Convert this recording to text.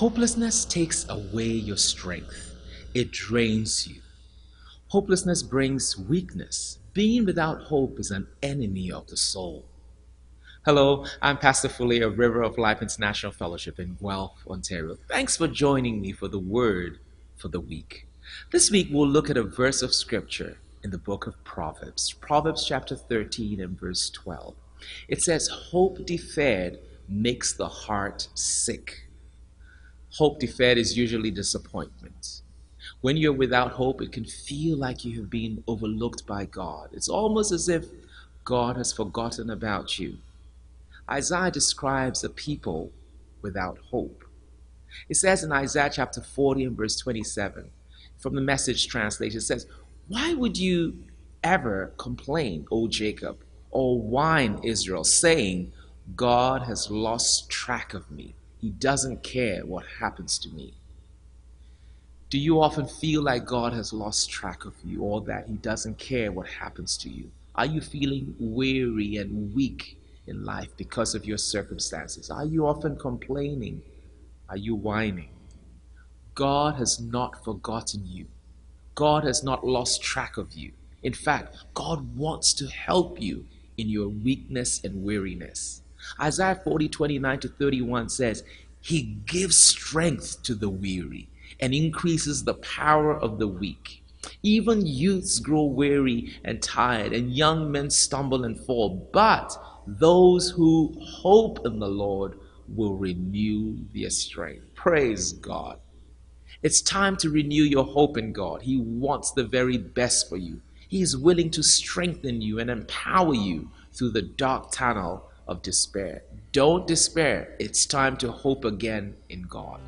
Hopelessness takes away your strength, it drains you. Hopelessness brings weakness. Being without hope is an enemy of the soul. Hello, I'm Pastor Foley of River of Life International Fellowship in Guelph, Ontario. Thanks for joining me for the word for the week. This week we'll look at a verse of scripture in the book of Proverbs, Proverbs chapter 13 and verse 12. It says, Hope deferred makes the heart sick. Hope deferred is usually disappointment. When you're without hope, it can feel like you have been overlooked by God. It's almost as if God has forgotten about you. Isaiah describes a people without hope. It says in Isaiah chapter 40 and verse 27, from the message translation, it says, Why would you ever complain, O Jacob, or whine, Israel, saying, God has lost track of me? He doesn't care what happens to me. Do you often feel like God has lost track of you or that He doesn't care what happens to you? Are you feeling weary and weak in life because of your circumstances? Are you often complaining? Are you whining? God has not forgotten you. God has not lost track of you. In fact, God wants to help you in your weakness and weariness. Isaiah 40, 29 to 31 says, He gives strength to the weary and increases the power of the weak. Even youths grow weary and tired, and young men stumble and fall. But those who hope in the Lord will renew their strength. Praise God. It's time to renew your hope in God. He wants the very best for you. He is willing to strengthen you and empower you through the dark tunnel of despair. Don't despair. It's time to hope again in God.